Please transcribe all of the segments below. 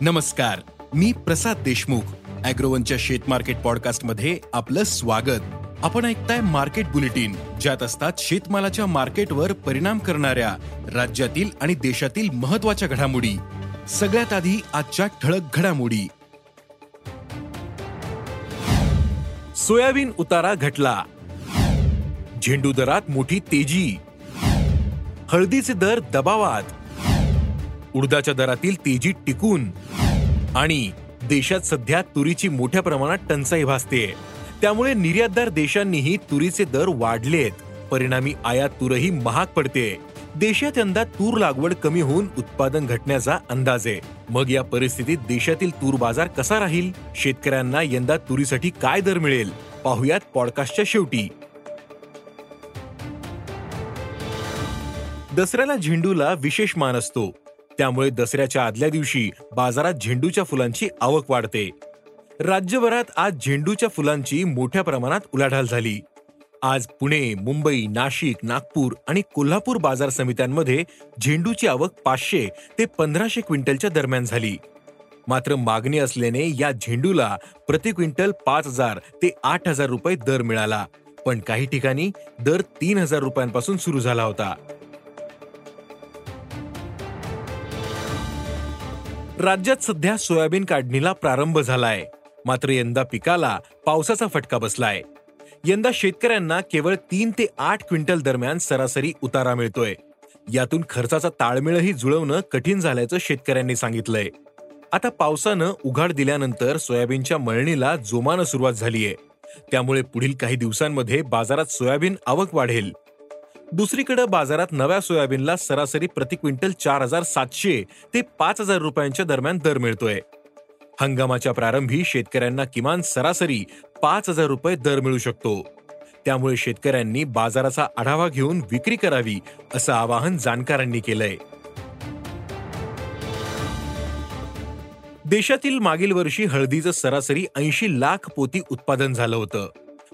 नमस्कार मी प्रसाद देशमुख. अॅग्रोवनच्या शेत मार्केट पॉडकास्टमध्ये आपलं स्वागत. आपण ऐकताय मार्केट बुलेटिन ज्यात असतात शेतमालाच्या मार्केटवर परिणाम करणाऱ्या राज्यातील आणि देशातील महत्त्वाच्या घडामोडी. सगळ्यात आधी आजच्या ठळक घडामोडी. सोयाबीन उतारा घटला. झेंडू दरात मोठी तेजी. हळदीचे दर दबावात. उडदाच्या दरातील तेजी टिकून. आणि देशात सध्या तुरीची मोठ्या प्रमाणात टंचाई भासते त्यामुळे निर्यातदार देशांनीही तुरीचे दर वाढलेत. परिणामी आयात तूरही महाग पडते देशात यंदा तूर लागवड कमी होऊन उत्पादन घटण्याचा अंदाज आहे. मग या परिस्थितीत देशातील तूर बाजार कसा राहील? शेतकऱ्यांना यंदा तुरीसाठी काय दर मिळेल? पाहुयात पॉडकास्टच्या शेवटी. दसऱ्याला झेंडूला विशेष मान असतो. त्यामुळे दसऱ्याच्या आदल्या दिवशी बाजारात झेंडूच्या फुलांची आवक वाढते. राज्यभरात आज झेंडूच्या फुलांची मोठ्या प्रमाणात उलाढाल झाली. आज पुणे मुंबई नाशिक नागपूर आणि कोल्हापूर बाजार समित्यांमध्ये झेंडूची आवक पाचशे ते पंधराशे क्विंटलच्या दरम्यान झाली. मात्र मागणी असल्याने या झेंडूला प्रति क्विंटल पाच हजार ते आठ हजार रुपये दर मिळाला. पण काही ठिकाणी दर तीन हजार रुपयांपासून सुरू झाला होता. राज्यात सध्या सोयाबीन काढणीला प्रारंभ झालाय. मात्र यंदा पिकाला पावसाचा फटका बसलाय. यंदा शेतकऱ्यांना केवळ तीन ते आठ क्विंटल दरम्यान सरासरी उतारा मिळतोय. यातून खर्चाचा ताळमेळही जुळवणं कठीण झाल्याचं शेतकऱ्यांनी सांगितलंय. आता पावसानं उघाड दिल्यानंतर सोयाबीनच्या मळणीला जोमानं सुरुवात झालीय. त्यामुळे पुढील काही दिवसांमध्ये बाजारात सोयाबीन आवक वाढेल. दुसरीकडे बाजारात नव्या सोयाबीनला सरासरी प्रति क्विंटल चार हजार सातशे ते पाच हजार रुपयांच्या दरम्यान दर मिळतोय. हंगामाच्या प्रारंभी शेतकऱ्यांना किमान सरासरी पाच हजार रुपये दर मिळू शकतो. त्यामुळे शेतकऱ्यांनी बाजाराचा आढावा घेऊन विक्री करावी असं आवाहन जाणकारांनी केलंय. देशातील मागील वर्षी हळदीचं सरासरी ऐंशी लाख पोती उत्पादन झालं होतं.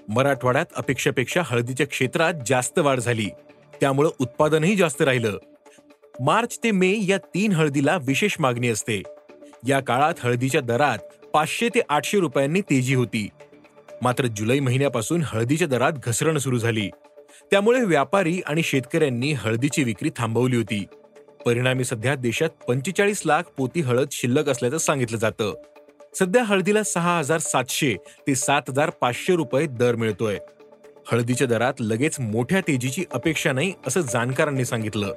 मराठवाड्यात अपेक्षेपेक्षा हळदीच्या क्षेत्रात जास्त वाढ झाली. त्यामुळं उत्पादनही जास्त राहिलं. मार्च ते मे या तीन हळदीला विशेष मागणी असते. या काळात हळदीच्या दरात पाचशे ते आठशे रुपयांनी तेजी होती. मात्र जुलै महिन्यापासून हळदीच्या दरात घसरण सुरू झाली. त्यामुळे व्यापारी आणि शेतकऱ्यांनी हळदीची विक्री थांबवली होती. परिणामी सध्या देशात पंचेचाळीस लाख पोती हळद शिल्लक असल्याचं सांगितलं जातं. सध्या हळदीला सहा हजार सातशे ते सात हजार पाचशे रुपये दर मिळतोय. हळदीच्या दरात लगेच मोठ्या तेजीची अपेक्षा नाही असं जाणकारांनी सांगितलं.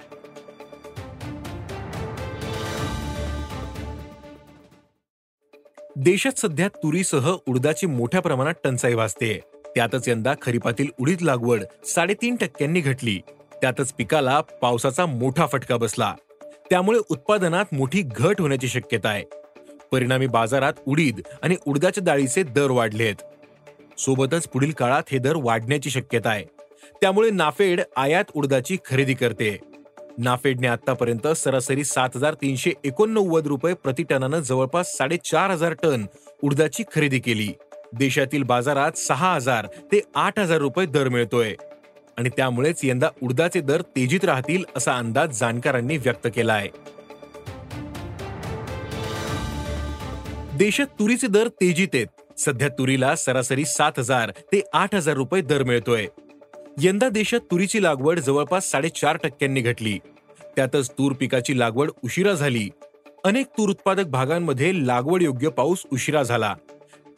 देशात सध्या तुरीसह उडदाची मोठ्या प्रमाणात टंचाई भासते. त्यातच यंदा खरीपातील उडीद लागवड साडेतीन टक्क्यांनी घटली. त्यातच पिकाला पावसाचा मोठा फटका बसला. त्यामुळे उत्पादनात मोठी घट होण्याची शक्यता आहे. परिणामी बाजारात उडीद आणि उडदाच्या डाळीचे दर वाढले आहेत सोबतच पुढील काळात हे दर वाढण्याची शक्यता आहे. त्यामुळे नाफेड आयात उडदाची खरेदी करते. नाफेडने आतापर्यंत सरासरी सात हजार तीनशे एकोणनव्वद रुपये प्रति टनानं जवळपास साडेचार हजार टन उडदाची खरेदी केली. देशातील बाजारात सहा हजार ते आठ हजार रुपये दर मिळतोय. आणि त्यामुळेच यंदा उडदाचे दर तेजीत राहतील असा अंदाज जाणकारांनी व्यक्त केला आहे देशात तुरीचे दर तेजीत आहेत. सध्या तुरीला सरासरी सात हजार ते आठ हजार रुपये दर मिळतोय. यंदा देशात तुरीची लागवड जवळपास साडेचार टक्क्यांनी घटली. त्यातच तूर पिकाची लागवड उशिरा झाली. अनेक तूर उत्पादक भागांमध्ये लागवड योग्य पाऊस उशिरा झाला.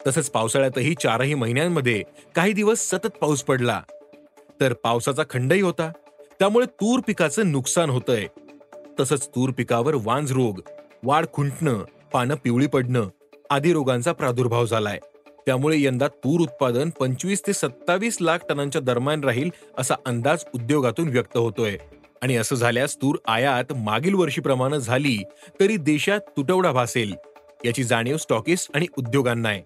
तसंच पावसाळ्यातही चारही महिन्यांमध्ये काही दिवस सतत पाऊस पडला. तर पावसाचा खंडही होता. त्यामुळे तूर पिकाचं नुकसान होतंय. तसंच तूर पिकावर वांज रोग वाढ खुंटणं पानं पिवळी पडणं आदी रोगांचा प्रादुर्भाव झालाय. त्यामुळे यंदा तूर उत्पादन पंचवीस ते सत्तावीस लाख टनांच्या दरम्यान राहील असा अंदाज उद्योगातून व्यक्त होतोय. आणि असं झाल्यास तूर आयात मागील वर्षीप्रमाणे झाली तरी देशात तुटवडा भासेल. याची जाणीव स्टॉकिस्ट आणि उद्योगांना आहे.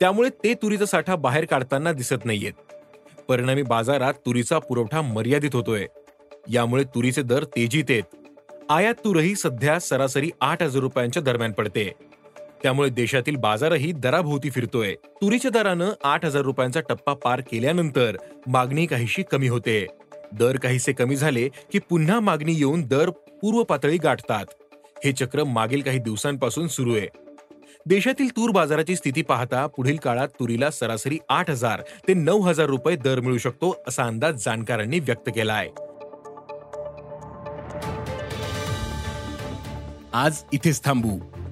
त्यामुळे ते तुरीचा साठा बाहेर काढताना दिसत नाहीयेत. परिणामी बाजारात तुरीचा पुरवठा मर्यादित होतोय. यामुळे तुरीचे दर तेजीत येत आयात तूरही सध्या सरासरी आठ हजार रुपयांच्या दरम्यान पडते. त्यामुळे देशातील बाजारही दराभोवती फिरतोय. तुरीच्या दरानं आठ हजार रुपयांचा टप्पा पार केल्यानंतर मागणी काहीशी कमी होते. दर काहीसे कमी झाले की पुन्हा मागणी येऊन दर पूर्व पातळी गाठतात. हे चक्र मागील काही दिवसांपासून सुरू आहे. देशातील तूर बाजाराची स्थिती पाहता पुढील काळात तुरीला सरासरी आठ हजार ते नऊ हजार रुपये दर मिळू शकतो असा अंदाज जाणकारांनी व्यक्त केला आहे आज इथेच थांबू.